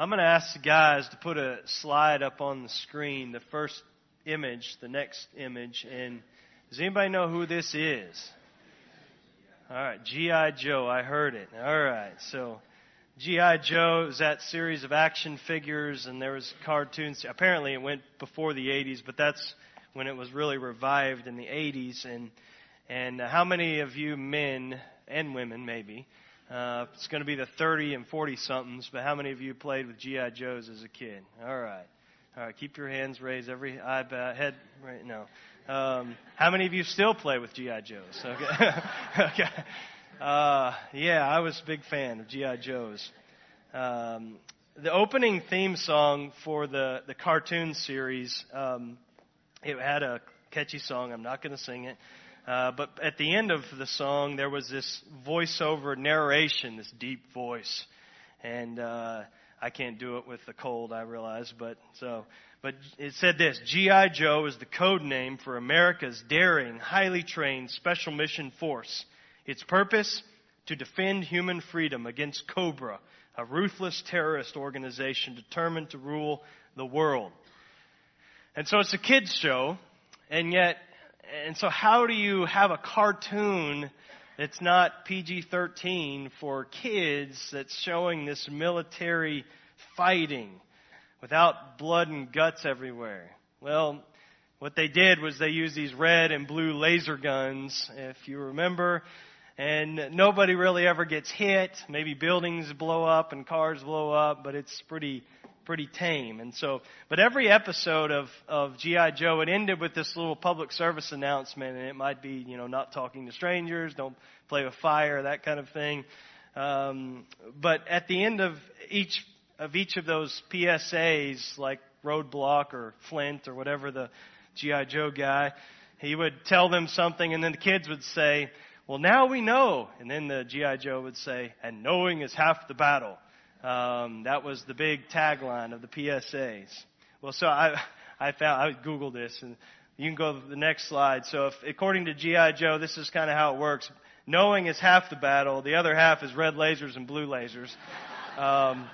I'm going to ask the guys to put a slide up on the screen, the first image, the next image, and does anybody know who this is? All right, G.I. Joe, I heard it. All right, so G.I. Joe is that series of action figures, and there was cartoons. Apparently, it went before the 80s, but that's when it was really revived in the 80s. And and how many of you men and women, maybe, uh, it's going to be the 30 and 40 somethings, but how many of you played with G.I. Joes as a kid? All right. All right, keep your hands raised, every eye, head, right, no. Um, how many of you still play with G.I. Joes? Okay. okay. Uh, yeah, I was a big fan of G.I. Joes. Um, the opening theme song for the, the cartoon series, um, it had a catchy song. I'm not going to sing it. Uh, but at the end of the song, there was this voiceover narration, this deep voice, and uh, I can't do it with the cold, I realize, but so. But it said this: GI Joe is the code name for America's daring, highly trained special mission force. Its purpose: to defend human freedom against Cobra, a ruthless terrorist organization determined to rule the world. And so it's a kids show, and yet and so how do you have a cartoon that's not PG-13 for kids that's showing this military fighting without blood and guts everywhere? Well, what they did was they used these red and blue laser guns, if you remember, and nobody really ever gets hit. Maybe buildings blow up and cars blow up, but it's pretty pretty tame. And so, but every episode of, of G.I. Joe, it ended with this little public service announcement, and it might be, you know, not talking to strangers, don't play with fire, that kind of thing. Um, but at the end of each of each of those PSAs, like Roadblock or Flint or whatever the G.I. Joe guy, he would tell them something, and then the kids would say, well, now we know. And then the G.I. Joe would say, and knowing is half the battle. Um, that was the big tagline of the PSAs. Well, so I, I found, I Googled this and you can go to the next slide. So if, according to G.I. Joe, this is kind of how it works. Knowing is half the battle. The other half is red lasers and blue lasers. Um,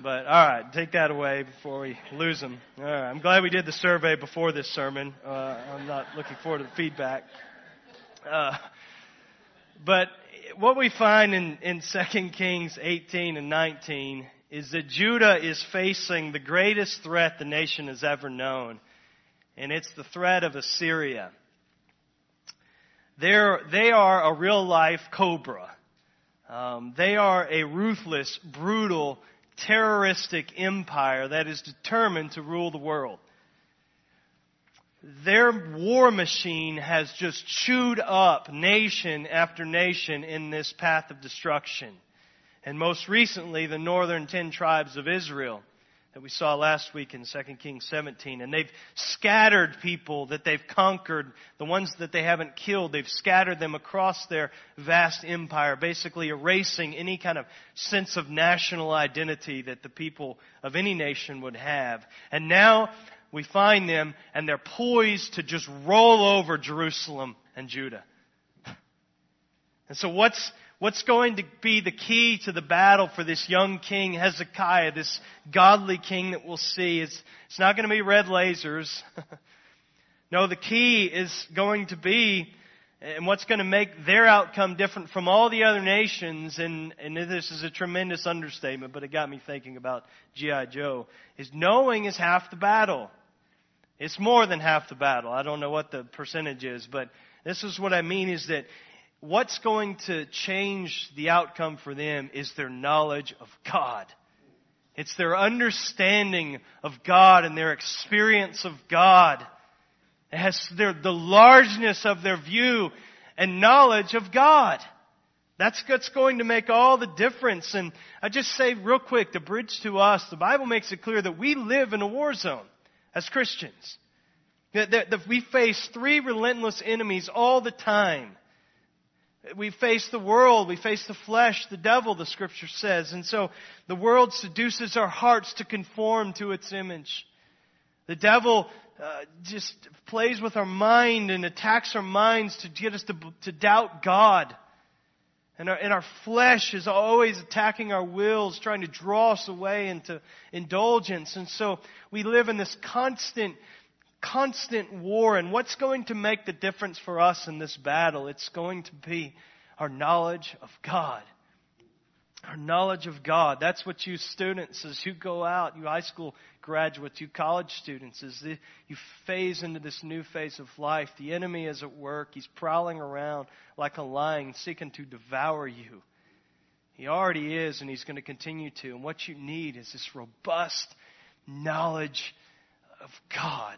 but all right, take that away before we lose them. All right, I'm glad we did the survey before this sermon. Uh, I'm not looking forward to the feedback. Uh, but what we find in, in 2 Kings 18 and 19 is that Judah is facing the greatest threat the nation has ever known, and it's the threat of Assyria. They're, they are a real life cobra. Um, they are a ruthless, brutal, terroristic empire that is determined to rule the world their war machine has just chewed up nation after nation in this path of destruction. And most recently, the northern ten tribes of Israel that we saw last week in 2 Kings 17. And they've scattered people that they've conquered, the ones that they haven't killed, they've scattered them across their vast empire, basically erasing any kind of sense of national identity that the people of any nation would have. And now we find them and they're poised to just roll over Jerusalem and Judah. And so what's, what's going to be the key to the battle for this young king Hezekiah, this godly king that we'll see? It's, it's not going to be red lasers. no, the key is going to be and what's going to make their outcome different from all the other nations, and, and this is a tremendous understatement, but it got me thinking about G.I. Joe, is knowing is half the battle. It's more than half the battle. I don't know what the percentage is, but this is what I mean is that what's going to change the outcome for them is their knowledge of God. It's their understanding of God and their experience of God. It has their, the largeness of their view and knowledge of God. That's what's going to make all the difference. And I just say real quick, the bridge to us, the Bible makes it clear that we live in a war zone as Christians. That, that, that we face three relentless enemies all the time. We face the world, we face the flesh, the devil, the scripture says. And so the world seduces our hearts to conform to its image. The devil uh, just plays with our mind and attacks our minds to get us to, to doubt God. And our, and our flesh is always attacking our wills, trying to draw us away into indulgence. And so we live in this constant, constant war. And what's going to make the difference for us in this battle? It's going to be our knowledge of God. Our knowledge of God. That's what you students, as you go out, you high school graduates, you college students, as the, you phase into this new phase of life, the enemy is at work. He's prowling around like a lion, seeking to devour you. He already is, and he's going to continue to. And what you need is this robust knowledge of God.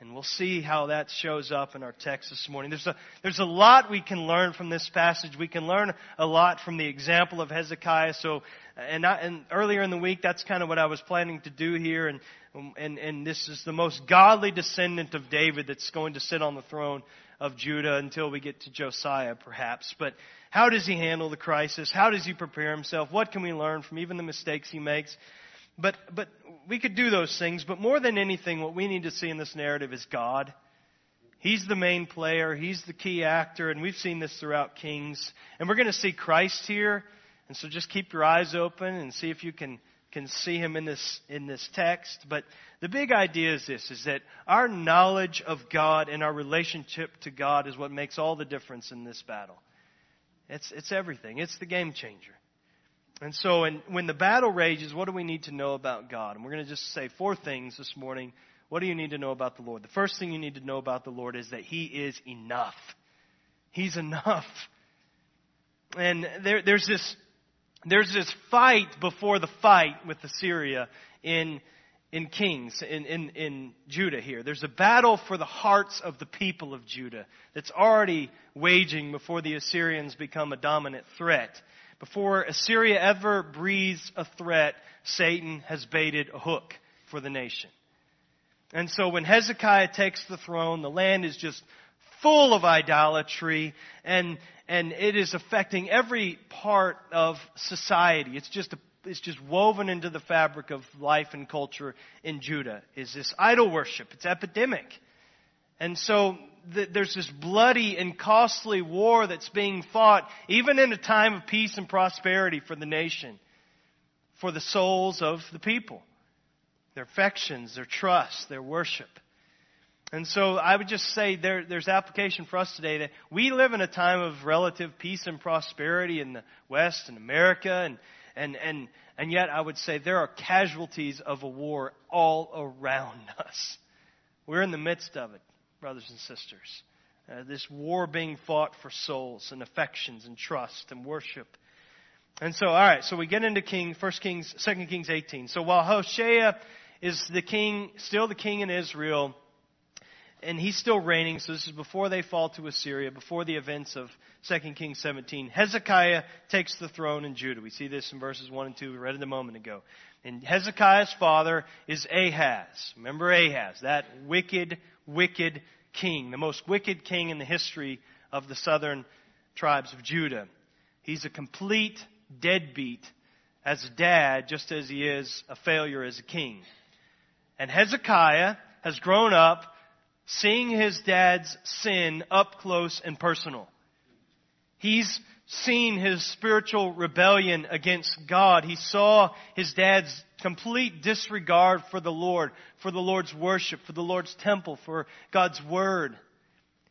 And we'll see how that shows up in our text this morning. There's a, there's a lot we can learn from this passage. We can learn a lot from the example of Hezekiah. So, and, I, and earlier in the week, that's kind of what I was planning to do here. And, and, and this is the most godly descendant of David that's going to sit on the throne of Judah until we get to Josiah, perhaps. But how does he handle the crisis? How does he prepare himself? What can we learn from even the mistakes he makes? But, but we could do those things, but more than anything, what we need to see in this narrative is God. He's the main player. He's the key actor, and we've seen this throughout Kings. And we're going to see Christ here. And so just keep your eyes open and see if you can, can see him in this, in this text. But the big idea is this, is that our knowledge of God and our relationship to God is what makes all the difference in this battle. It's, it's everything. It's the game changer. And so, and when the battle rages, what do we need to know about God? And we're going to just say four things this morning. What do you need to know about the Lord? The first thing you need to know about the Lord is that He is enough. He's enough. And there, there's this, there's this fight before the fight with Assyria in, in Kings, in, in, in Judah here. There's a battle for the hearts of the people of Judah that's already waging before the Assyrians become a dominant threat. Before Assyria ever breathes a threat, Satan has baited a hook for the nation. And so when Hezekiah takes the throne, the land is just full of idolatry and, and it is affecting every part of society. It's just a, it's just woven into the fabric of life and culture in Judah is this idol worship. It's epidemic. And so there's this bloody and costly war that's being fought, even in a time of peace and prosperity for the nation, for the souls of the people, their affections, their trust, their worship. And so I would just say there, there's application for us today that we live in a time of relative peace and prosperity in the West and America, and, and, and, and yet I would say there are casualties of a war all around us. We're in the midst of it brothers and sisters. Uh, this war being fought for souls and affections and trust and worship. And so, all right, so we get into King, First Kings, Second Kings 18. So while Hoshea is the king, still the king in Israel, and he's still reigning, so this is before they fall to Assyria, before the events of 2 Kings 17. Hezekiah takes the throne in Judah. We see this in verses 1 and 2, we read it a moment ago. And Hezekiah's father is Ahaz. Remember Ahaz, that wicked, wicked king, the most wicked king in the history of the southern tribes of Judah. He's a complete deadbeat as a dad, just as he is a failure as a king. And Hezekiah has grown up seeing his dad's sin up close and personal. He's seen his spiritual rebellion against God. He saw his dad's complete disregard for the Lord, for the Lord's worship, for the Lord's temple, for God's word.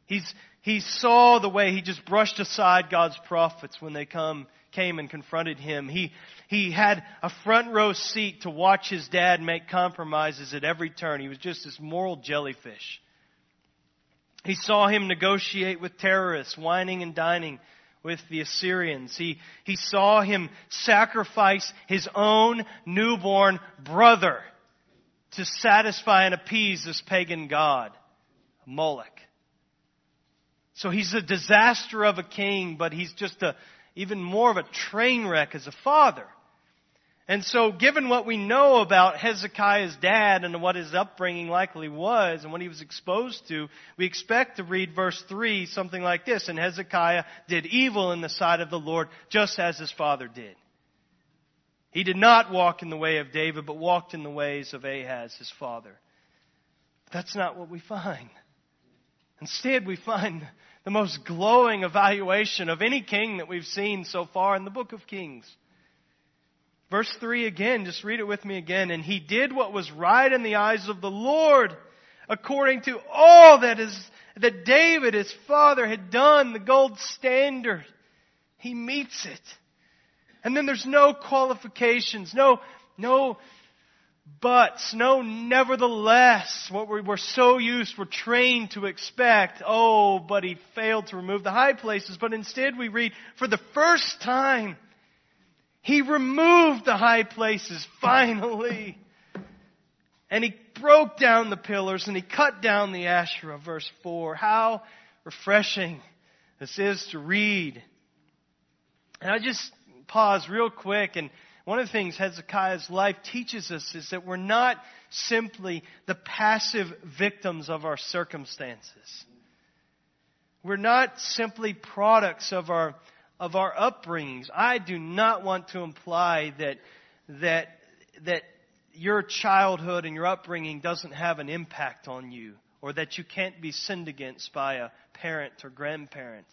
He's, he saw the way he just brushed aside God's prophets when they come, came and confronted him. He, he had a front row seat to watch his dad make compromises at every turn. He was just this moral jellyfish. He saw him negotiate with terrorists, wining and dining with the Assyrians. He, he saw him sacrifice his own newborn brother to satisfy and appease this pagan god, Moloch. So he's a disaster of a king, but he's just a, even more of a train wreck as a father. And so, given what we know about Hezekiah's dad and what his upbringing likely was and what he was exposed to, we expect to read verse 3 something like this. And Hezekiah did evil in the sight of the Lord, just as his father did. He did not walk in the way of David, but walked in the ways of Ahaz, his father. But that's not what we find. Instead, we find the most glowing evaluation of any king that we've seen so far in the book of Kings. Verse 3 again, just read it with me again. And he did what was right in the eyes of the Lord, according to all that is, that David, his father, had done, the gold standard. He meets it. And then there's no qualifications, no, no buts, no nevertheless, what we were so used, we're trained to expect. Oh, but he failed to remove the high places. But instead we read, for the first time, he removed the high places, finally. And he broke down the pillars and he cut down the Asherah, verse 4. How refreshing this is to read. And I just pause real quick and one of the things Hezekiah's life teaches us is that we're not simply the passive victims of our circumstances. We're not simply products of our, of our upbringings. I do not want to imply that, that, that your childhood and your upbringing doesn't have an impact on you or that you can't be sinned against by a parent or grandparent.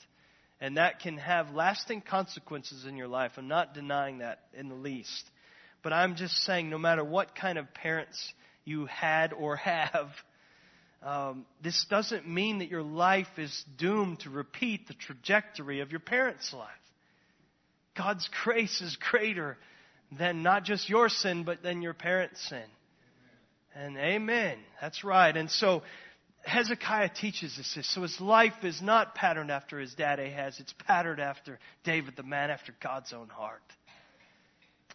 And that can have lasting consequences in your life. I'm not denying that in the least. But I'm just saying, no matter what kind of parents you had or have, um, this doesn't mean that your life is doomed to repeat the trajectory of your parents' life. God's grace is greater than not just your sin, but than your parents' sin. And amen. That's right. And so Hezekiah teaches us this. So his life is not patterned after his dad Ahaz. It's patterned after David, the man after God's own heart.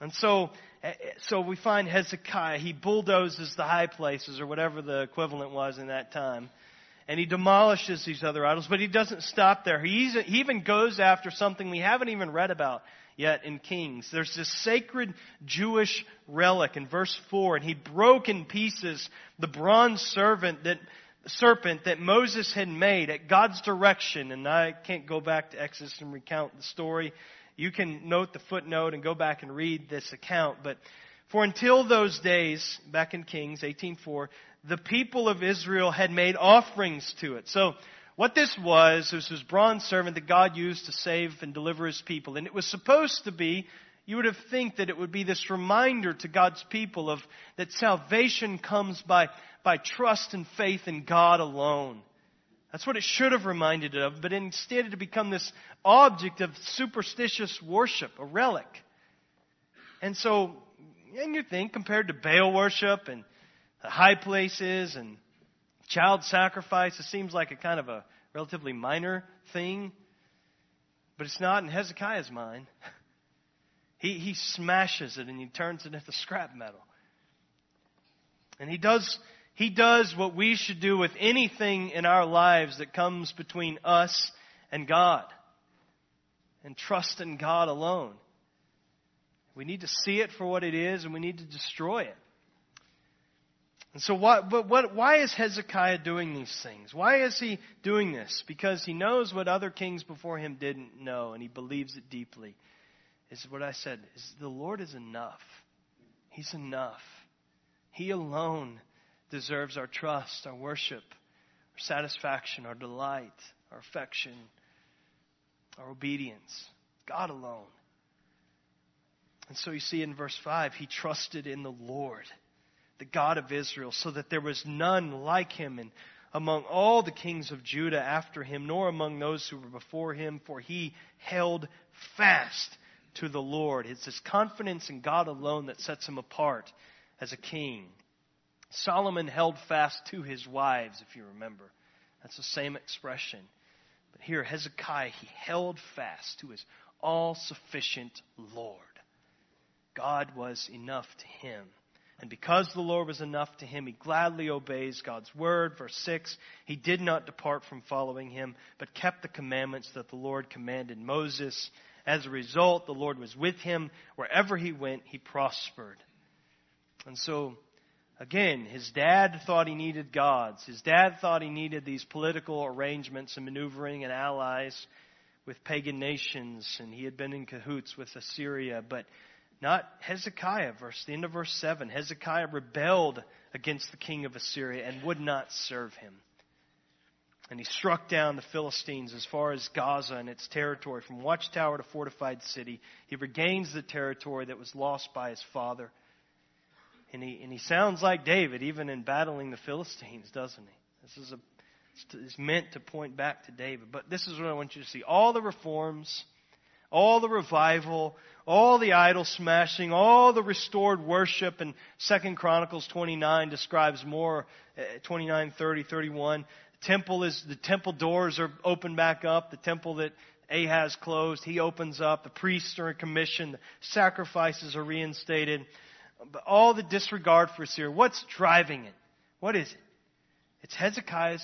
And so, eh, eh, so we find Hezekiah, he bulldozes the high places or whatever the equivalent was in that time. And he demolishes these other idols, but he doesn't stop there. He even goes after something we haven't even read about yet in Kings. There's this sacred Jewish relic in verse 4, and he broke in pieces the bronze servant that serpent that Moses had made at God's direction, and I can't go back to Exodus and recount the story. You can note the footnote and go back and read this account. But for until those days, back in Kings 18:4, the people of Israel had made offerings to it. So what this was, was this bronze servant that God used to save and deliver his people. And it was supposed to be you would have think that it would be this reminder to God's people of that salvation comes by, by trust and faith in God alone. That's what it should have reminded it of, but instead it had become this object of superstitious worship, a relic. And so, and you think, compared to Baal worship and the high places and child sacrifice, it seems like a kind of a relatively minor thing. But it's not in Hezekiah's mind. He, he smashes it and he turns it into scrap metal. And he does, he does what we should do with anything in our lives that comes between us and God. And trust in God alone. We need to see it for what it is and we need to destroy it. And so, what, but what, why is Hezekiah doing these things? Why is he doing this? Because he knows what other kings before him didn't know, and he believes it deeply is what I said is the Lord is enough. He's enough. He alone deserves our trust, our worship, our satisfaction, our delight, our affection, our obedience. God alone. And so you see in verse 5, he trusted in the Lord, the God of Israel, so that there was none like him in, among all the kings of Judah after him, nor among those who were before him, for he held fast to the Lord. It's this confidence in God alone that sets him apart as a king. Solomon held fast to his wives, if you remember. That's the same expression. But here, Hezekiah, he held fast to his all sufficient Lord. God was enough to him. And because the Lord was enough to him, he gladly obeys God's word. Verse 6 He did not depart from following him, but kept the commandments that the Lord commanded Moses. As a result, the Lord was with him. Wherever he went, he prospered. And so, again, his dad thought he needed gods. His dad thought he needed these political arrangements and maneuvering and allies with pagan nations, and he had been in cahoots with Assyria, but not Hezekiah. Verse the end of verse seven. Hezekiah rebelled against the king of Assyria and would not serve him. And he struck down the Philistines as far as Gaza and its territory, from watchtower to fortified city. He regains the territory that was lost by his father. And he, and he sounds like David, even in battling the Philistines, doesn't he? This is a, it's meant to point back to David. But this is what I want you to see. All the reforms, all the revival, all the idol smashing, all the restored worship, and Second Chronicles 29 describes more, uh, 29, 30, 31. The temple is, the temple doors are opened back up. The temple that Ahaz closed, he opens up. The priests are in commission. The sacrifices are reinstated. But all the disregard for Assyria, what's driving it? What is it? It's Hezekiah's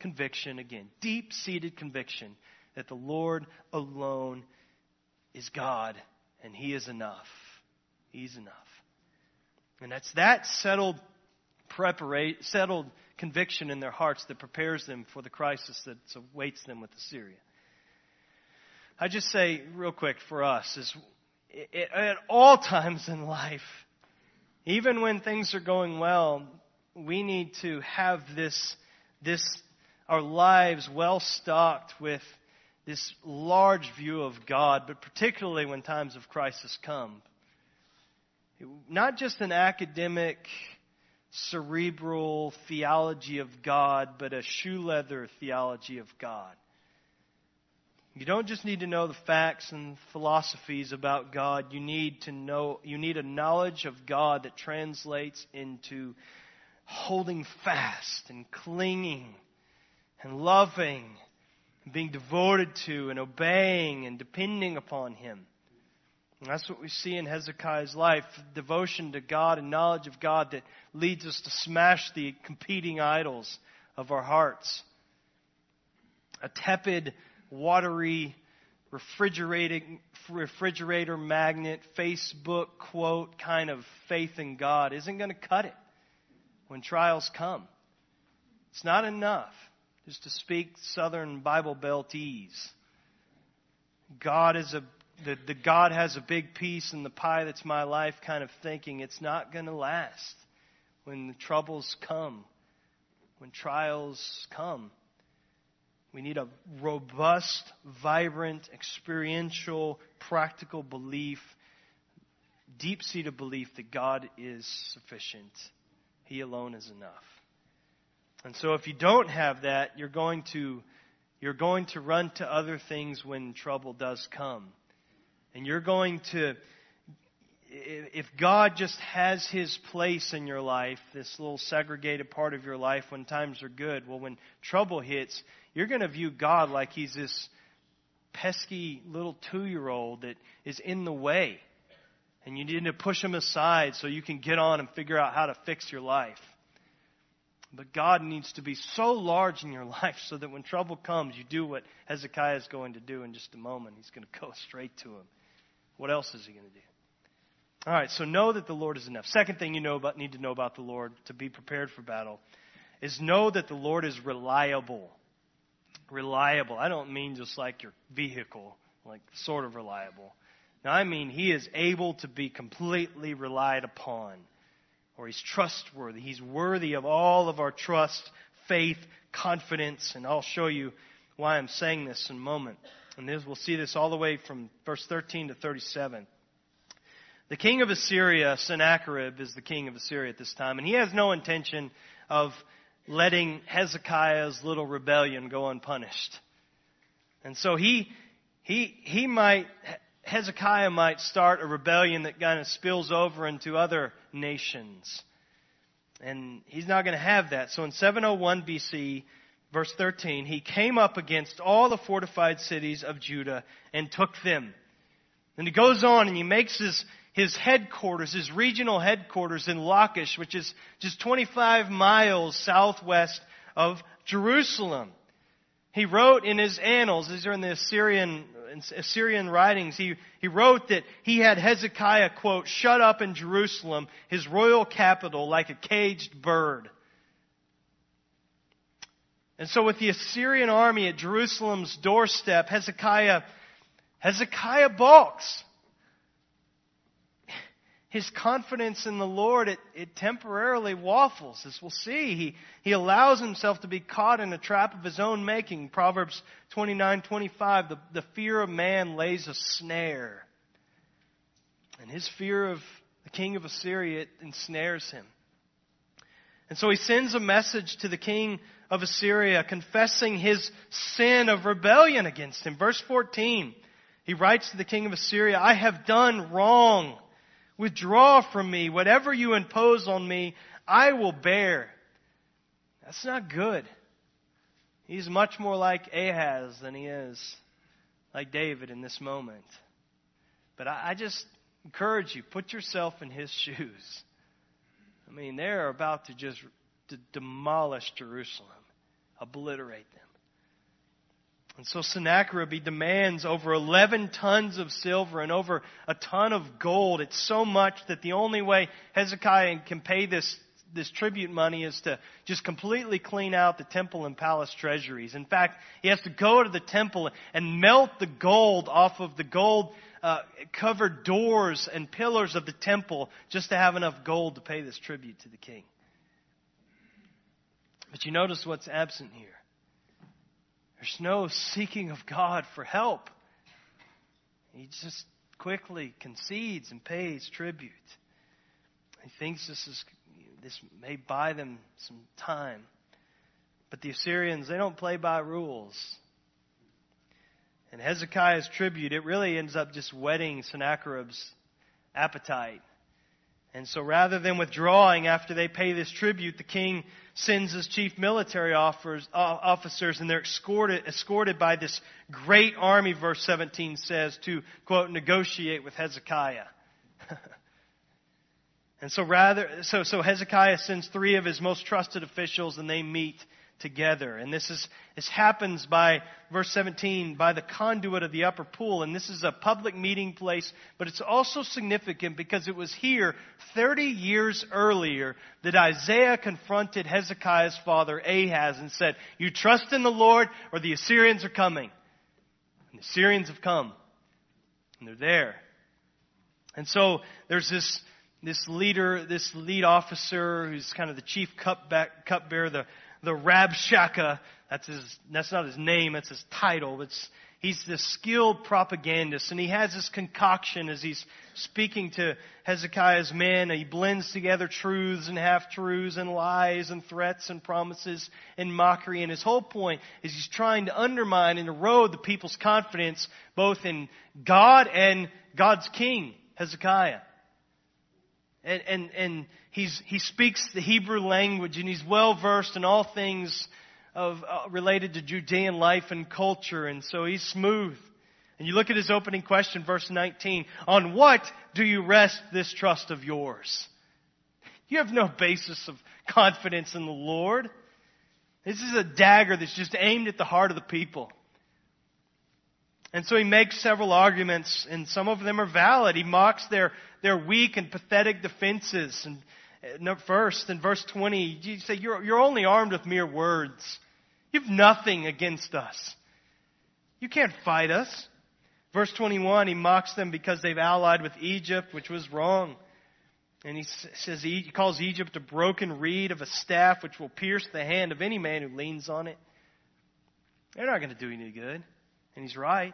conviction again, deep seated conviction that the Lord alone is God and He is enough. He's enough. And that's that settled settled conviction in their hearts that prepares them for the crisis that awaits them with Assyria. I just say real quick for us is at all times in life, even when things are going well, we need to have this, this, our lives well stocked with this large view of God, but particularly when times of crisis come. Not just an academic, cerebral theology of God, but a shoe leather theology of God. You don't just need to know the facts and philosophies about God. You need to know, you need a knowledge of God that translates into holding fast and clinging and loving and being devoted to and obeying and depending upon Him. And that's what we see in Hezekiah's life devotion to God and knowledge of God that leads us to smash the competing idols of our hearts. A tepid watery refrigerating refrigerator magnet Facebook quote kind of faith in God isn't going to cut it when trials come. It's not enough just to speak Southern Bible Beltese. God is a the, the God has a big piece in the pie that's my life kind of thinking. It's not going to last when the troubles come, when trials come. We need a robust, vibrant, experiential, practical belief, deep seated belief that God is sufficient. He alone is enough. And so if you don't have that, you're going to you're going to run to other things when trouble does come. And you're going to if God just has His place in your life, this little segregated part of your life when times are good, well, when trouble hits, you're going to view God like he's this pesky little two year old that is in the way. And you need to push him aside so you can get on and figure out how to fix your life. But God needs to be so large in your life so that when trouble comes, you do what Hezekiah is going to do in just a moment. He's going to go straight to him. What else is he going to do? All right, so know that the Lord is enough. Second thing you know about, need to know about the Lord to be prepared for battle is know that the Lord is reliable reliable. I don't mean just like your vehicle, like sort of reliable. Now, I mean he is able to be completely relied upon, or he's trustworthy. He's worthy of all of our trust, faith, confidence, and I'll show you why I'm saying this in a moment. And this, we'll see this all the way from verse 13 to 37. The king of Assyria, Sennacherib, is the king of Assyria at this time, and he has no intention of letting Hezekiah's little rebellion go unpunished. And so he, he, he might, Hezekiah might start a rebellion that kind of spills over into other nations. And he's not going to have that. So in 701 BC, verse 13, he came up against all the fortified cities of Judah and took them. And he goes on and he makes his, his headquarters, his regional headquarters in Lachish, which is just 25 miles southwest of Jerusalem. He wrote in his annals, these are in the Assyrian, Assyrian writings, he, he wrote that he had Hezekiah, quote, shut up in Jerusalem, his royal capital, like a caged bird. And so with the Assyrian army at Jerusalem's doorstep, Hezekiah, Hezekiah balks. His confidence in the Lord, it, it temporarily waffles, as we'll see. He, he allows himself to be caught in a trap of his own making. Proverbs 29, 25, the, the fear of man lays a snare. And his fear of the king of Assyria ensnares him. And so he sends a message to the king of Assyria confessing his sin of rebellion against him. Verse 14, he writes to the king of Assyria, I have done wrong. Withdraw from me. Whatever you impose on me, I will bear. That's not good. He's much more like Ahaz than he is like David in this moment. But I, I just encourage you, put yourself in his shoes. I mean, they're about to just to demolish Jerusalem, obliterate them. And so Sennacherib, he demands over 11 tons of silver and over a ton of gold. It's so much that the only way Hezekiah can pay this, this tribute money is to just completely clean out the temple and palace treasuries. In fact, he has to go to the temple and melt the gold off of the gold uh, covered doors and pillars of the temple just to have enough gold to pay this tribute to the king. But you notice what's absent here. There's no seeking of God for help. He just quickly concedes and pays tribute. He thinks this is this may buy them some time. But the Assyrians, they don't play by rules. And Hezekiah's tribute, it really ends up just whetting Sennacherib's appetite. And so rather than withdrawing after they pay this tribute, the king sends his chief military uh, officers and they're escorted, escorted by this great army, verse 17 says, to, quote, negotiate with Hezekiah. and so rather, so, so Hezekiah sends three of his most trusted officials and they meet together. And this is, this happens by, verse 17, by the conduit of the upper pool. And this is a public meeting place, but it's also significant because it was here 30 years earlier that Isaiah confronted Hezekiah's father Ahaz and said, you trust in the Lord or the Assyrians are coming. And the Assyrians have come. And they're there. And so there's this, this leader, this lead officer who's kind of the chief cup cupbearer, the the Rabshakeh. That's his, that's not his name, that's his title. It's, he's the skilled propagandist and he has this concoction as he's speaking to Hezekiah's men. He blends together truths and half-truths and lies and threats and promises and mockery. And his whole point is he's trying to undermine and erode the people's confidence both in God and God's king, Hezekiah. And, and, and he's, he speaks the Hebrew language and he's well versed in all things of, uh, related to Judean life and culture. And so he's smooth. And you look at his opening question, verse 19. On what do you rest this trust of yours? You have no basis of confidence in the Lord. This is a dagger that's just aimed at the heart of the people. And so he makes several arguments, and some of them are valid. He mocks their, their weak and pathetic defenses. And uh, first, in verse 20, you say, you're, you're only armed with mere words. You have nothing against us. You can't fight us. Verse 21, he mocks them because they've allied with Egypt, which was wrong. And he says he calls Egypt a broken reed of a staff which will pierce the hand of any man who leans on it. They're not going to do any good. And he's right.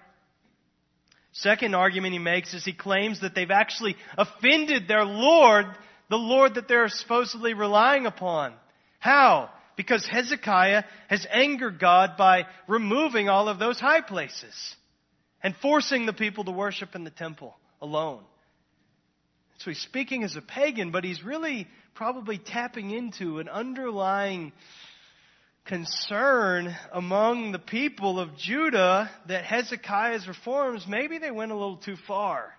Second argument he makes is he claims that they've actually offended their Lord, the Lord that they're supposedly relying upon. How? Because Hezekiah has angered God by removing all of those high places and forcing the people to worship in the temple alone. So he's speaking as a pagan, but he's really probably tapping into an underlying concern among the people of Judah that Hezekiah's reforms, maybe they went a little too far.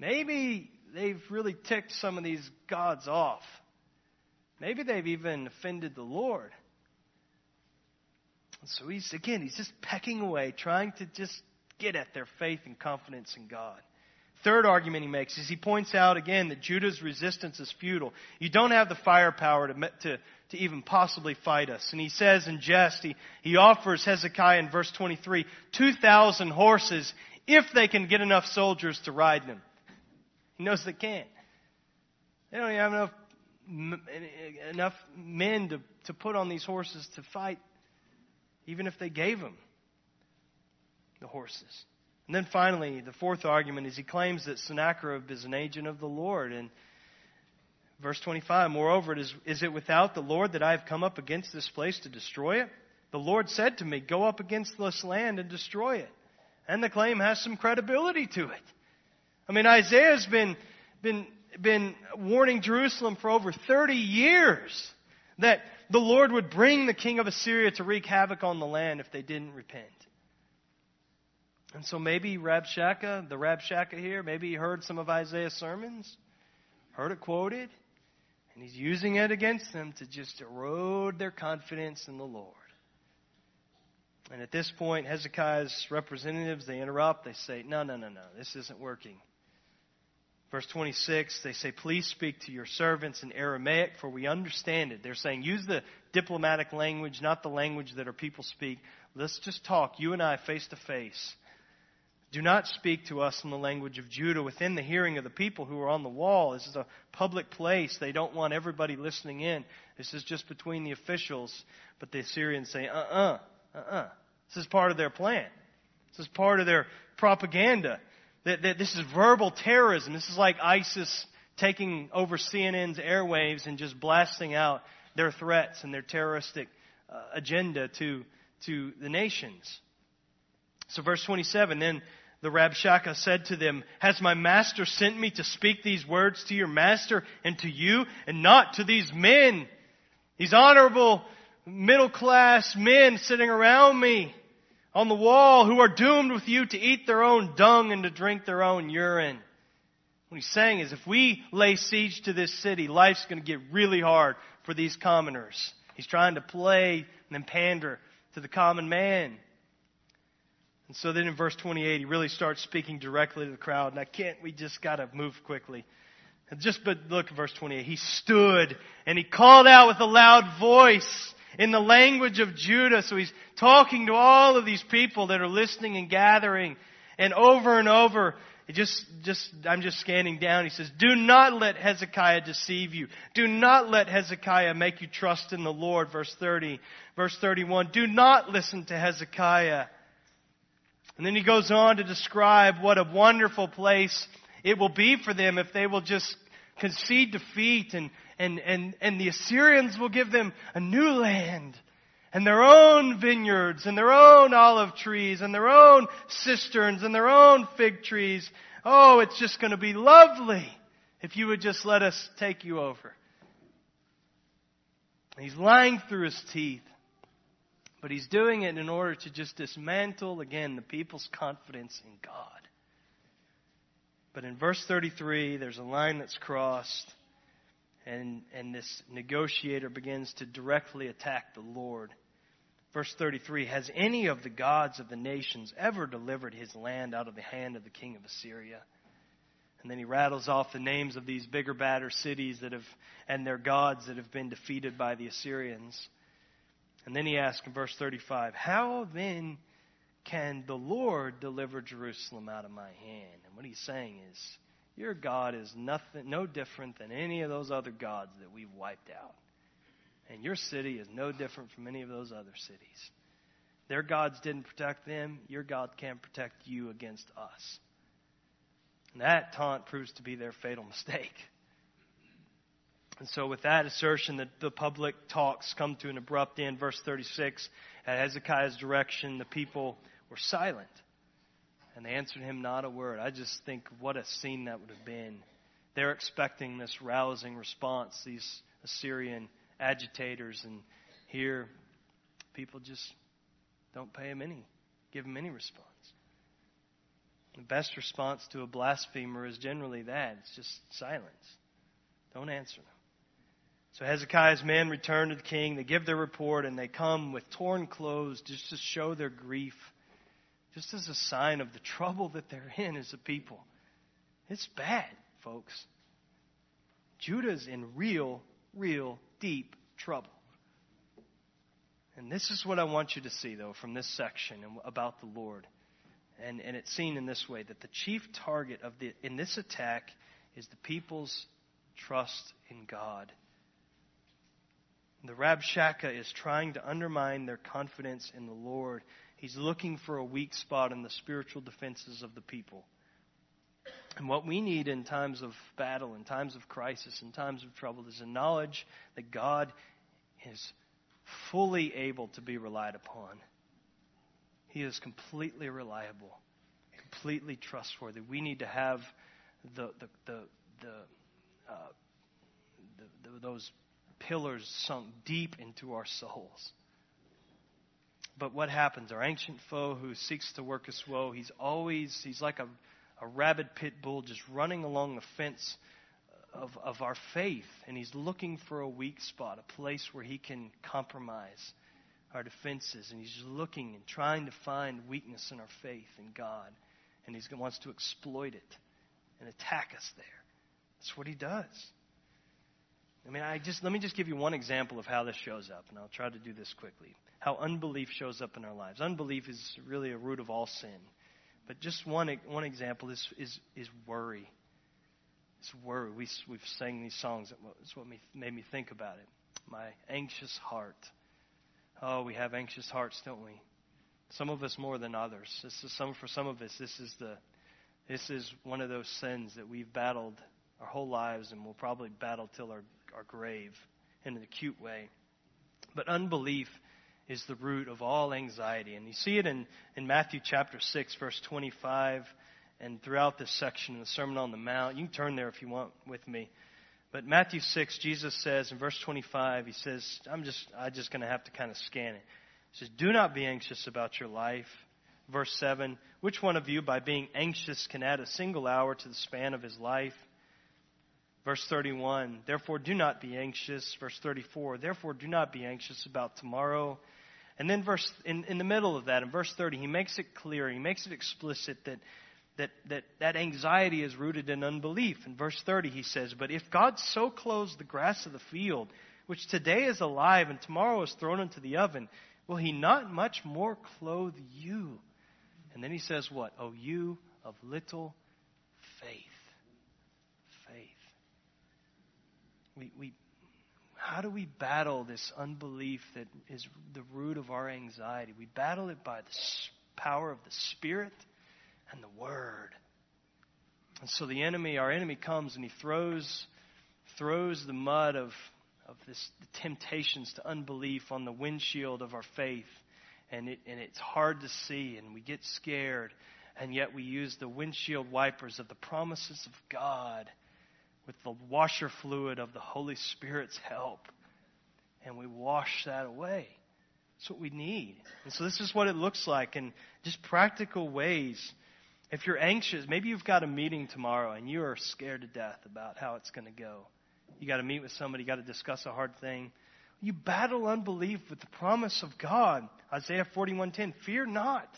Maybe they've really ticked some of these gods off. Maybe they've even offended the Lord. So he's, again, he's just pecking away, trying to just get at their faith and confidence in God. Third argument he makes is he points out again that Judah's resistance is futile. You don't have the firepower to, to, to even possibly fight us. And he says in jest, he, he offers Hezekiah in verse 23, 2,000 horses if they can get enough soldiers to ride them. He knows they can't. They don't even have enough enough men to, to put on these horses to fight, even if they gave them the horses. And then finally, the fourth argument is he claims that Sennacherib is an agent of the Lord. And verse 25, moreover, it is, is it without the Lord that I have come up against this place to destroy it? The Lord said to me, Go up against this land and destroy it. And the claim has some credibility to it. I mean, Isaiah's been, been, been warning Jerusalem for over 30 years that the Lord would bring the king of Assyria to wreak havoc on the land if they didn't repent. And so maybe Rabshakeh, the Rabshakeh here, maybe he heard some of Isaiah's sermons, heard it quoted, and he's using it against them to just erode their confidence in the Lord. And at this point, Hezekiah's representatives, they interrupt. They say, no, no, no, no, this isn't working. Verse 26, they say, Please speak to your servants in Aramaic, for we understand it. They're saying, use the diplomatic language, not the language that our people speak. Let's just talk, you and I, face to face. Do not speak to us in the language of Judah within the hearing of the people who are on the wall. This is a public place. They don't want everybody listening in. This is just between the officials. But the Assyrians say, uh uh-uh, uh, uh-uh. This is part of their plan. This is part of their propaganda. That, that this is verbal terrorism. This is like ISIS taking over CNN's airwaves and just blasting out their threats and their terroristic uh, agenda to, to the nations. So verse 27, then the Rabshakeh said to them, Has my master sent me to speak these words to your master and to you, and not to these men, these honorable middle class men sitting around me on the wall who are doomed with you to eat their own dung and to drink their own urine? What he's saying is if we lay siege to this city, life's going to get really hard for these commoners. He's trying to play and then pander to the common man. And so then in verse 28, he really starts speaking directly to the crowd. I can't, we just got to move quickly. And just but look at verse 28. He stood and he called out with a loud voice in the language of Judah. So he's talking to all of these people that are listening and gathering. And over and over, just, just, I'm just scanning down. He says, do not let Hezekiah deceive you. Do not let Hezekiah make you trust in the Lord. Verse 30. Verse 31. Do not listen to Hezekiah. And then he goes on to describe what a wonderful place it will be for them if they will just concede defeat and, and, and, and the Assyrians will give them a new land and their own vineyards and their own olive trees and their own cisterns and their own fig trees. Oh, it's just going to be lovely if you would just let us take you over. He's lying through his teeth. But he's doing it in order to just dismantle, again, the people's confidence in God. But in verse 33, there's a line that's crossed, and, and this negotiator begins to directly attack the Lord. Verse 33 Has any of the gods of the nations ever delivered his land out of the hand of the king of Assyria? And then he rattles off the names of these bigger, badder cities that have, and their gods that have been defeated by the Assyrians. And then he asks in verse 35, How then can the Lord deliver Jerusalem out of my hand? And what he's saying is, Your God is nothing, no different than any of those other gods that we've wiped out. And your city is no different from any of those other cities. Their gods didn't protect them. Your God can't protect you against us. And that taunt proves to be their fatal mistake. And so, with that assertion, that the public talks come to an abrupt end. Verse 36 At Hezekiah's direction, the people were silent, and they answered him not a word. I just think what a scene that would have been. They're expecting this rousing response, these Assyrian agitators, and here people just don't pay him any, give him any response. The best response to a blasphemer is generally that it's just silence. Don't answer them. So Hezekiah's men return to the king. They give their report and they come with torn clothes just to show their grief, just as a sign of the trouble that they're in as a people. It's bad, folks. Judah's in real, real deep trouble. And this is what I want you to see, though, from this section about the Lord. And, and it's seen in this way that the chief target of the, in this attack is the people's trust in God. The Rabshakeh is trying to undermine their confidence in the Lord. He's looking for a weak spot in the spiritual defenses of the people. And what we need in times of battle, in times of crisis, in times of trouble, is a knowledge that God is fully able to be relied upon. He is completely reliable, completely trustworthy. We need to have the, the, the, the, uh, the, the those pillars sunk deep into our souls. But what happens? Our ancient foe who seeks to work us woe, he's always, he's like a, a rabid pit bull just running along the fence of, of our faith. And he's looking for a weak spot, a place where he can compromise our defenses. And he's looking and trying to find weakness in our faith in God. And he wants to exploit it and attack us there. That's what he does. I mean, I just let me just give you one example of how this shows up, and I'll try to do this quickly. How unbelief shows up in our lives. Unbelief is really a root of all sin. But just one one example is is is worry. It's worry. We we've sang these songs. That's what made me think about it. My anxious heart. Oh, we have anxious hearts, don't we? Some of us more than others. This is some for some of us. This is the this is one of those sins that we've battled our whole lives and will probably battle till our our grave in an acute way. But unbelief is the root of all anxiety. And you see it in, in Matthew chapter 6, verse 25, and throughout this section in the Sermon on the Mount. You can turn there if you want with me. But Matthew 6, Jesus says in verse 25, he says, I'm just, I'm just going to have to kind of scan it. He says, Do not be anxious about your life. Verse 7, which one of you, by being anxious, can add a single hour to the span of his life? Verse 31, therefore do not be anxious. Verse 34, therefore do not be anxious about tomorrow. And then verse in, in the middle of that, in verse 30, he makes it clear, he makes it explicit that, that, that that anxiety is rooted in unbelief. In verse 30, he says, But if God so clothes the grass of the field, which today is alive and tomorrow is thrown into the oven, will he not much more clothe you? And then he says, What? Oh, you of little faith. We, we, how do we battle this unbelief that is the root of our anxiety? We battle it by the power of the Spirit and the Word. And so the enemy, our enemy comes and he throws, throws the mud of, of this, the temptations to unbelief on the windshield of our faith. And, it, and it's hard to see, and we get scared. And yet we use the windshield wipers of the promises of God with the washer fluid of the Holy Spirit's help. And we wash that away. That's what we need. And so this is what it looks like in just practical ways. If you're anxious, maybe you've got a meeting tomorrow and you are scared to death about how it's going to go. You got to meet with somebody, you got to discuss a hard thing. You battle unbelief with the promise of God. Isaiah 41:10, "Fear not.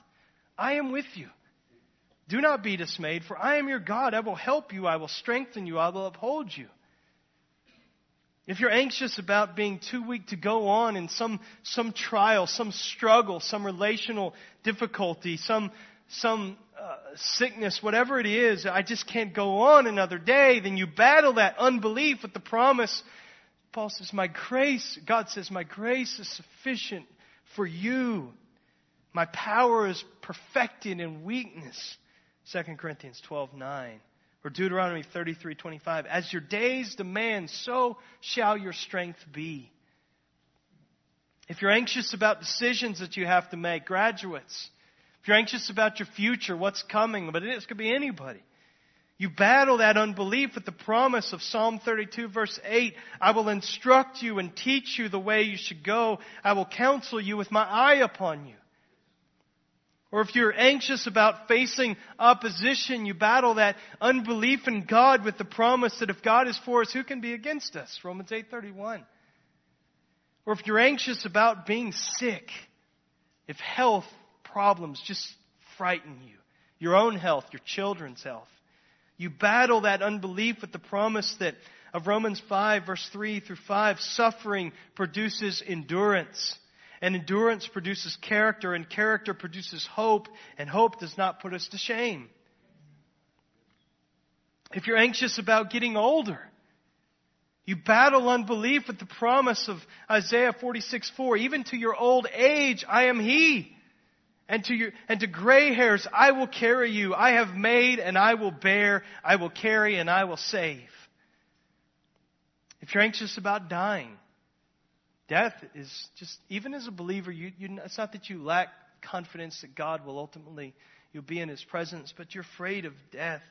I am with you. Do not be dismayed, for I am your God. I will help you. I will strengthen you. I will uphold you. If you're anxious about being too weak to go on in some, some trial, some struggle, some relational difficulty, some, some uh, sickness, whatever it is, I just can't go on another day, then you battle that unbelief with the promise. Paul says, My grace, God says, My grace is sufficient for you. My power is perfected in weakness. 2 Corinthians 12:9 or Deuteronomy 33:25 As your days demand so shall your strength be. If you're anxious about decisions that you have to make, graduates, if you're anxious about your future, what's coming, but it could be anybody. You battle that unbelief with the promise of Psalm 32 verse 8. I will instruct you and teach you the way you should go. I will counsel you with my eye upon you. Or if you're anxious about facing opposition, you battle that unbelief in God with the promise that if God is for us, who can be against us? Romans 8:31. Or if you're anxious about being sick, if health problems just frighten you, your own health, your children's health, you battle that unbelief with the promise that of Romans 5 verse 3 through 5, suffering produces endurance. And endurance produces character, and character produces hope, and hope does not put us to shame. If you're anxious about getting older, You battle unbelief with the promise of Isaiah 46 4. Even to your old age, I am He. And to your, and to gray hairs, I will carry you. I have made and I will bear. I will carry and I will save. If you're anxious about dying, death is just, even as a believer, you, you, it's not that you lack confidence that God will ultimately, you'll be in His presence, but you're afraid of death.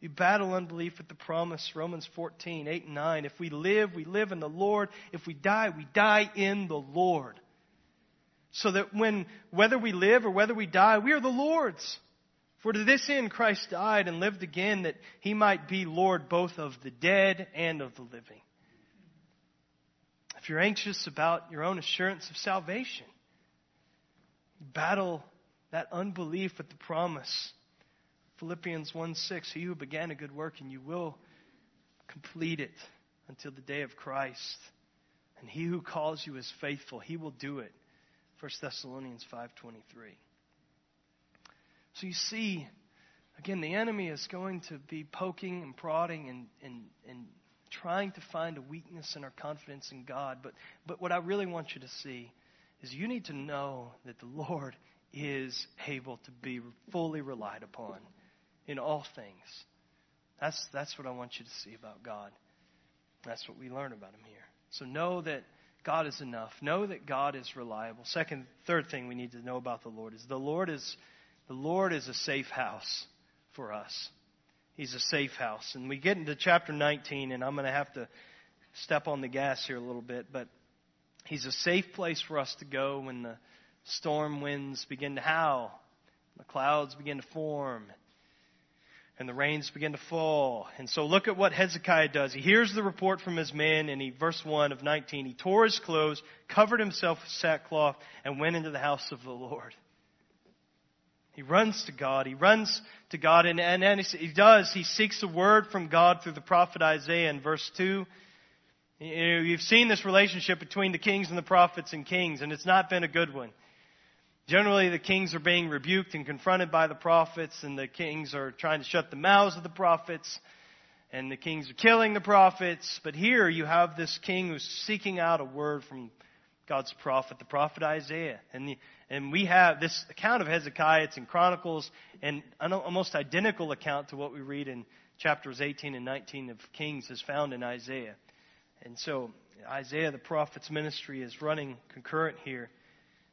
You battle unbelief with the promise, Romans 14, 8 and 9. If we live, we live in the Lord. If we die, we die in the Lord. So that when, whether we live or whether we die, we are the Lord's. For to this end Christ died and lived again that he might be Lord both of the dead and of the living. If you're anxious about your own assurance of salvation, battle that unbelief with the promise Philippians 1 6, He who began a good work, and you will complete it until the day of Christ. And he who calls you is faithful, he will do it. 1 Thessalonians 5:23. So you see, again, the enemy is going to be poking and prodding and, and, and trying to find a weakness in our confidence in God. But, but what I really want you to see is you need to know that the Lord is able to be fully relied upon in all things. That's, that's what I want you to see about God. That's what we learn about Him here. So know that God is enough. Know that God is reliable. Second, third thing we need to know about the Lord is the Lord is the Lord is a safe house for us. He's a safe house. And we get into chapter 19, and I'm going to have to step on the gas here a little bit, but He's a safe place for us to go when the storm winds begin to howl, the clouds begin to form, and the rains begin to fall. And so look at what Hezekiah does. He hears the report from his men, and he, verse 1 of 19, he tore his clothes, covered himself with sackcloth, and went into the house of the Lord. He runs to God. He runs to God, and, and, and he does. He seeks a word from God through the prophet Isaiah in verse 2. You've seen this relationship between the kings and the prophets and kings, and it's not been a good one. Generally, the kings are being rebuked and confronted by the prophets, and the kings are trying to shut the mouths of the prophets, and the kings are killing the prophets. But here you have this king who's seeking out a word from God's prophet, the prophet Isaiah. And, the, and we have this account of Hezekiah, it's in Chronicles, and an almost identical account to what we read in chapters 18 and 19 of Kings is found in Isaiah. And so Isaiah, the prophet's ministry, is running concurrent here.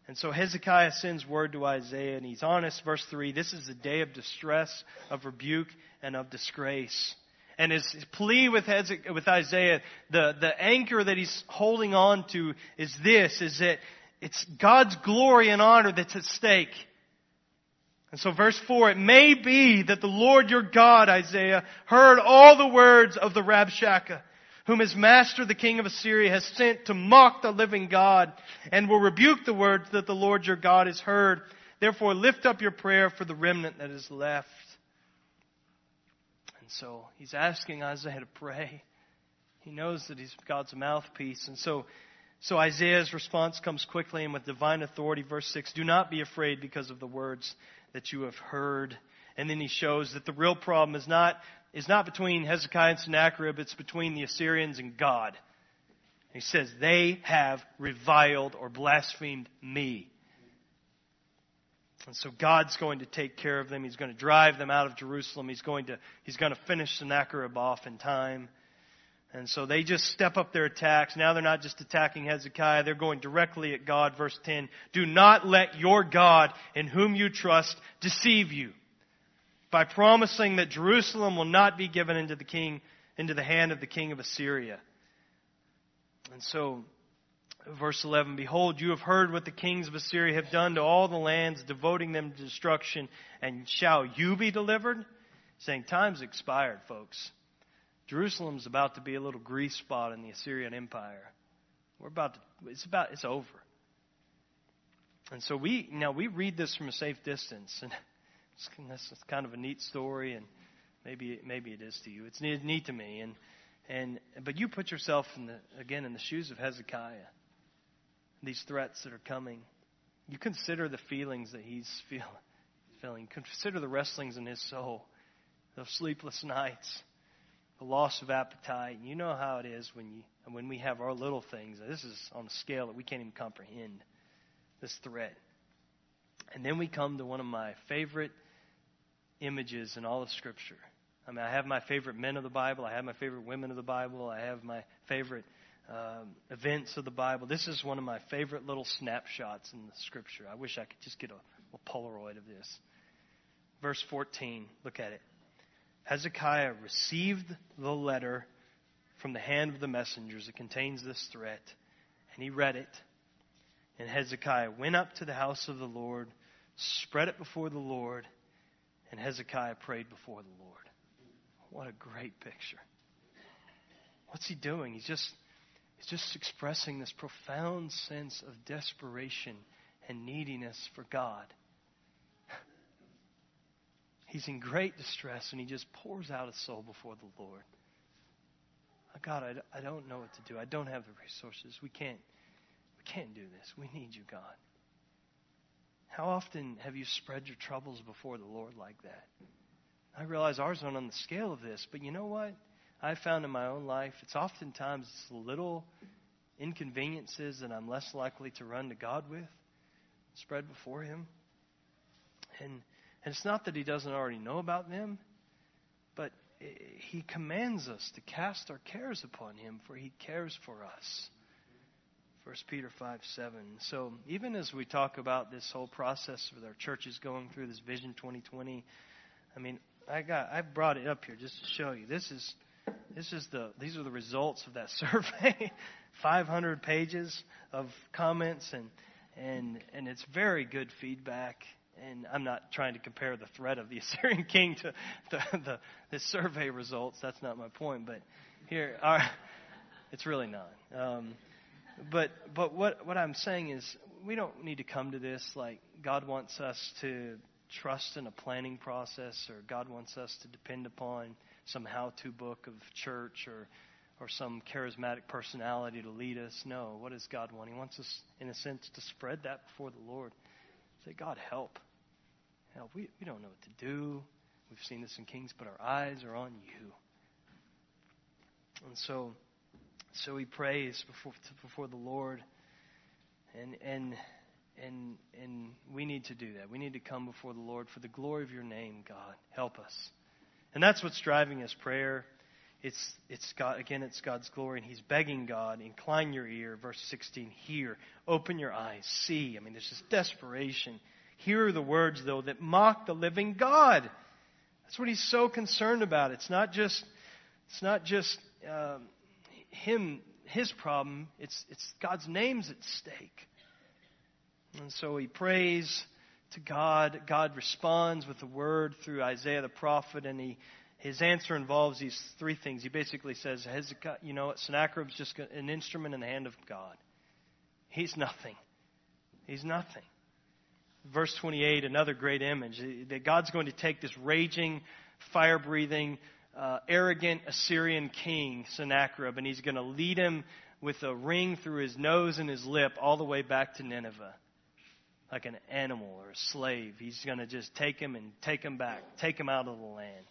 And so Hezekiah sends word to Isaiah, and he's honest. Verse 3 This is a day of distress, of rebuke, and of disgrace. And his plea with, with Isaiah, the, the anchor that he's holding on to is this, is that it's God's glory and honor that's at stake. And so verse 4, it may be that the Lord your God, Isaiah, heard all the words of the Rabshakeh whom his master, the king of Assyria, has sent to mock the living God, and will rebuke the words that the Lord your God has heard. Therefore, lift up your prayer for the remnant that is left. And so he's asking Isaiah to pray. He knows that he's God's mouthpiece. And so, so Isaiah's response comes quickly and with divine authority. Verse 6 Do not be afraid because of the words that you have heard. And then he shows that the real problem is not is not between Hezekiah and Sennacherib, it's between the Assyrians and God. He says, They have reviled or blasphemed me. And so God's going to take care of them. He's going to drive them out of Jerusalem. He's going to, he's going to finish Sennacherib off in time. And so they just step up their attacks. Now they're not just attacking Hezekiah, they're going directly at God. Verse 10 Do not let your God, in whom you trust, deceive you by promising that Jerusalem will not be given into the king, into the hand of the king of Assyria. And so, verse 11, Behold, you have heard what the kings of Assyria have done to all the lands, devoting them to destruction, and shall you be delivered? Saying, time's expired, folks. Jerusalem's about to be a little grease spot in the Assyrian Empire. We're about to, it's about, it's over. And so we, now we read this from a safe distance, and this is kind of a neat story, and maybe maybe it is to you. It's neat, neat to me, and and but you put yourself in the again in the shoes of Hezekiah. These threats that are coming, you consider the feelings that he's feel, feeling. Consider the wrestlings in his soul, those sleepless nights, the loss of appetite. You know how it is when you when we have our little things. This is on a scale that we can't even comprehend. This threat. And then we come to one of my favorite images in all of Scripture. I mean, I have my favorite men of the Bible. I have my favorite women of the Bible. I have my favorite um, events of the Bible. This is one of my favorite little snapshots in the Scripture. I wish I could just get a, a Polaroid of this. Verse 14, look at it. Hezekiah received the letter from the hand of the messengers. It contains this threat, and he read it. And Hezekiah went up to the house of the Lord, spread it before the Lord, and Hezekiah prayed before the Lord. What a great picture. What's he doing? He's just he's just expressing this profound sense of desperation and neediness for God. He's in great distress and he just pours out his soul before the Lord. Oh, God, I, I don't know what to do. I don't have the resources. We can't we can't do this. We need you, God. How often have you spread your troubles before the Lord like that? I realize ours aren't on the scale of this, but you know what? I've found in my own life, it's oftentimes little inconveniences that I'm less likely to run to God with, spread before Him. And, and it's not that He doesn't already know about them, but He commands us to cast our cares upon Him, for He cares for us. 1 Peter 5 7. So, even as we talk about this whole process with our churches going through this Vision 2020, I mean, I got I brought it up here just to show you. This is this is the these are the results of that survey. 500 pages of comments and and and it's very good feedback. And I'm not trying to compare the threat of the Assyrian king to the the, the survey results. That's not my point. But here, our, it's really not. Um, but but what what I'm saying is we don't need to come to this like God wants us to trust in a planning process or God wants us to depend upon some how to book of church or, or some charismatic personality to lead us. No, what does God want? He wants us, in a sense, to spread that before the Lord. Say, God, help. Help. We, we don't know what to do. We've seen this in Kings, but our eyes are on you. And so, so he prays before, before the Lord. And, and and and we need to do that. We need to come before the Lord for the glory of your name, God. Help us. And that's what's driving his prayer. It's it's God again, it's God's glory, and he's begging God, incline your ear, verse sixteen, hear, open your eyes, see. I mean, there's this desperation. Here are the words though that mock the living God. That's what he's so concerned about. It's not just it's not just um, him his problem. It's it's God's name's at stake. And so he prays to God. God responds with a word through Isaiah the prophet, and he, his answer involves these three things. He basically says, Hezekiah, you know, Sennacherib's just an instrument in the hand of God. He's nothing. He's nothing. Verse 28, another great image that God's going to take this raging, fire breathing, uh, arrogant Assyrian king, Sennacherib, and he's going to lead him with a ring through his nose and his lip all the way back to Nineveh like an animal or a slave. He's going to just take him and take him back, take him out of the land.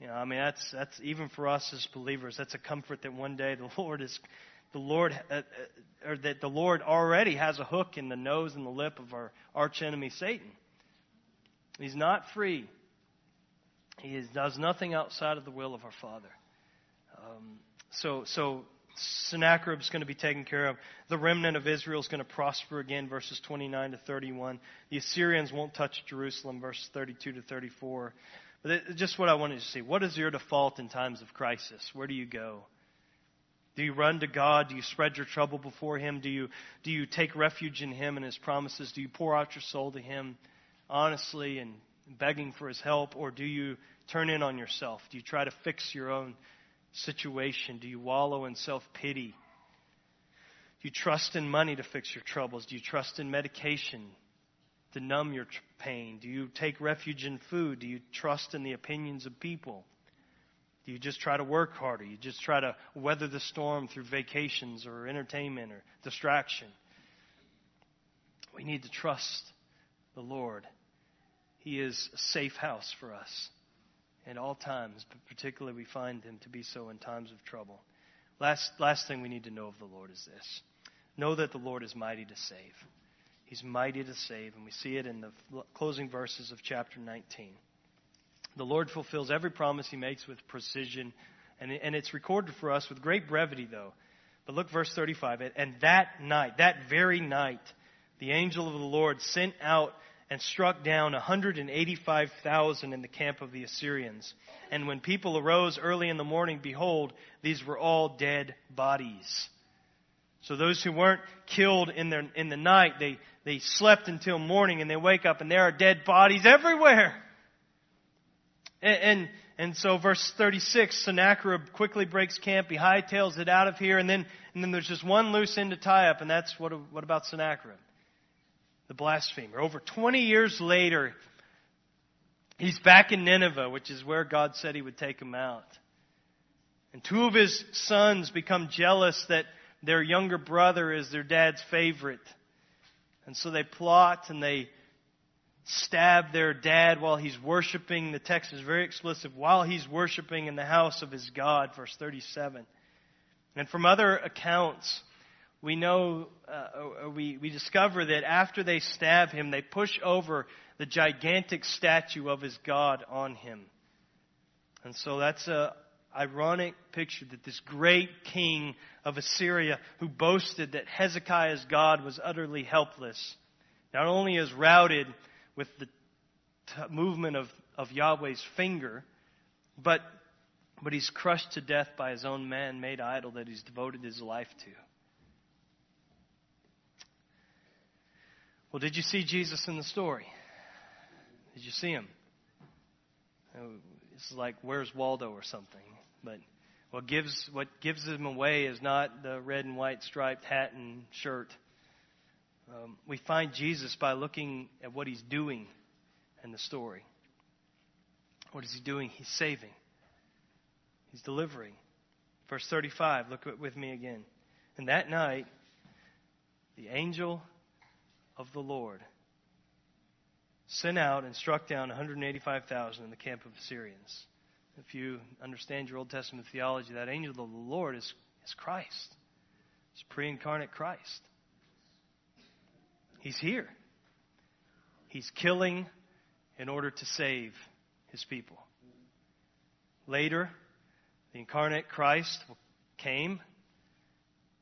You know, I mean, that's that's even for us as believers. That's a comfort that one day the Lord is, the Lord, uh, uh, or that the Lord already has a hook in the nose and the lip of our arch enemy Satan. He's not free. He is, does nothing outside of the will of our Father. Um, so, so Sennacherib is going to be taken care of. The remnant of Israel is going to prosper again, verses 29 to 31. The Assyrians won't touch Jerusalem, verses 32 to 34. But it, just what I wanted to see. What is your default in times of crisis? Where do you go? Do you run to God? Do you spread your trouble before Him? Do you, do you take refuge in Him and His promises? Do you pour out your soul to Him honestly and begging for His help? Or do you turn in on yourself? Do you try to fix your own situation? Do you wallow in self pity? Do you trust in money to fix your troubles? Do you trust in medication to numb your pain? Do you take refuge in food? Do you trust in the opinions of people? Do you just try to work harder? You just try to weather the storm through vacations or entertainment or distraction? We need to trust the Lord. He is a safe house for us. At all times, but particularly we find him to be so in times of trouble. Last, last thing we need to know of the Lord is this know that the Lord is mighty to save. He's mighty to save, and we see it in the closing verses of chapter 19. The Lord fulfills every promise he makes with precision, and, and it's recorded for us with great brevity, though. But look, verse 35. And that night, that very night, the angel of the Lord sent out and struck down 185,000 in the camp of the Assyrians. And when people arose early in the morning, behold, these were all dead bodies. So those who weren't killed in, their, in the night, they, they slept until morning and they wake up and there are dead bodies everywhere. And, and, and so verse 36, Sennacherib quickly breaks camp. He hightails it out of here and then, and then there's just one loose end to tie up and that's what, what about Sennacherib? The blasphemer. Over 20 years later, he's back in Nineveh, which is where God said he would take him out. And two of his sons become jealous that their younger brother is their dad's favorite. And so they plot and they stab their dad while he's worshiping. The text is very explicit. While he's worshiping in the house of his God, verse 37. And from other accounts, we know, uh, we, we discover that after they stab him, they push over the gigantic statue of his God on him. And so that's a ironic picture that this great king of Assyria who boasted that Hezekiah's God was utterly helpless, not only is routed with the t- movement of, of Yahweh's finger, but, but he's crushed to death by his own man made idol that he's devoted his life to. Well, did you see Jesus in the story? Did you see him? It's like where's Waldo or something. But what gives what gives him away is not the red and white striped hat and shirt. Um, we find Jesus by looking at what he's doing in the story. What is he doing? He's saving. He's delivering. Verse 35, look with me again. And that night, the angel of the Lord sent out and struck down 185,000 in the camp of Assyrians. If you understand your Old Testament theology, that angel of the Lord is, is Christ. It's pre incarnate Christ. He's here. He's killing in order to save his people. Later, the incarnate Christ came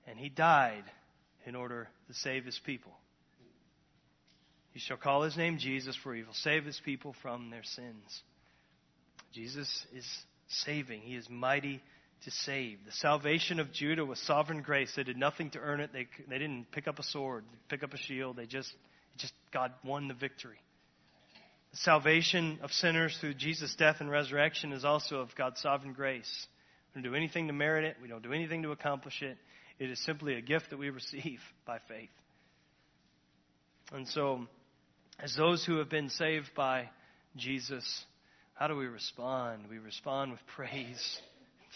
and he died in order to save his people. You shall call his name Jesus, for he will save his people from their sins. Jesus is saving. He is mighty to save. The salvation of Judah was sovereign grace. They did nothing to earn it. They, they didn't pick up a sword, pick up a shield. They just, just, God won the victory. The salvation of sinners through Jesus' death and resurrection is also of God's sovereign grace. We don't do anything to merit it. We don't do anything to accomplish it. It is simply a gift that we receive by faith. And so, as those who have been saved by Jesus, how do we respond? We respond with praise,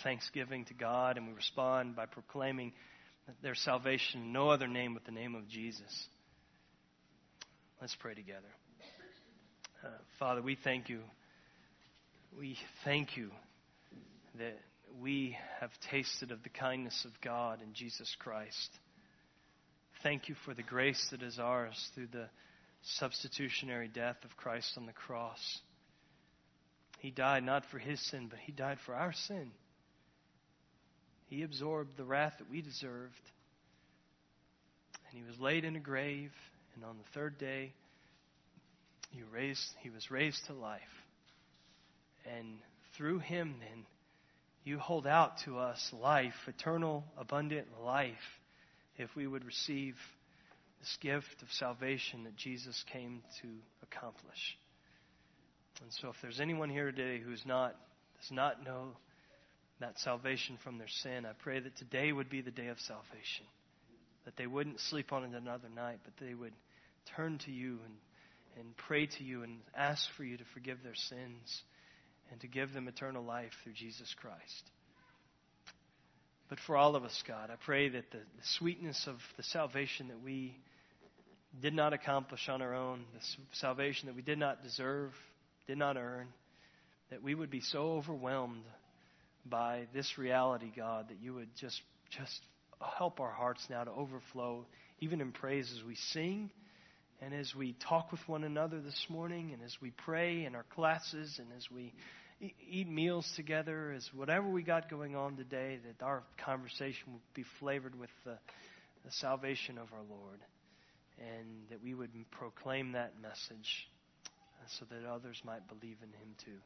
thanksgiving to God, and we respond by proclaiming their salvation in no other name but the name of Jesus. Let's pray together. Uh, Father, we thank you. We thank you that we have tasted of the kindness of God in Jesus Christ. Thank you for the grace that is ours through the substitutionary death of Christ on the cross. He died not for his sin, but he died for our sin. He absorbed the wrath that we deserved. And he was laid in a grave, and on the third day, he, raised, he was raised to life. And through him, then, you hold out to us life, eternal, abundant life, if we would receive this gift of salvation that Jesus came to accomplish. And so, if there's anyone here today who's not does not know that salvation from their sin, I pray that today would be the day of salvation. That they wouldn't sleep on it another night, but they would turn to you and, and pray to you and ask for you to forgive their sins and to give them eternal life through Jesus Christ. But for all of us, God, I pray that the, the sweetness of the salvation that we did not accomplish on our own, the salvation that we did not deserve, did not earn, that we would be so overwhelmed by this reality, God, that you would just just help our hearts now to overflow, even in praise as we sing and as we talk with one another this morning, and as we pray in our classes, and as we eat meals together, as whatever we got going on today, that our conversation would be flavored with the, the salvation of our Lord, and that we would proclaim that message uh, so that others might believe in Him too.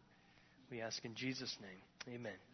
We ask in Jesus' name. Amen.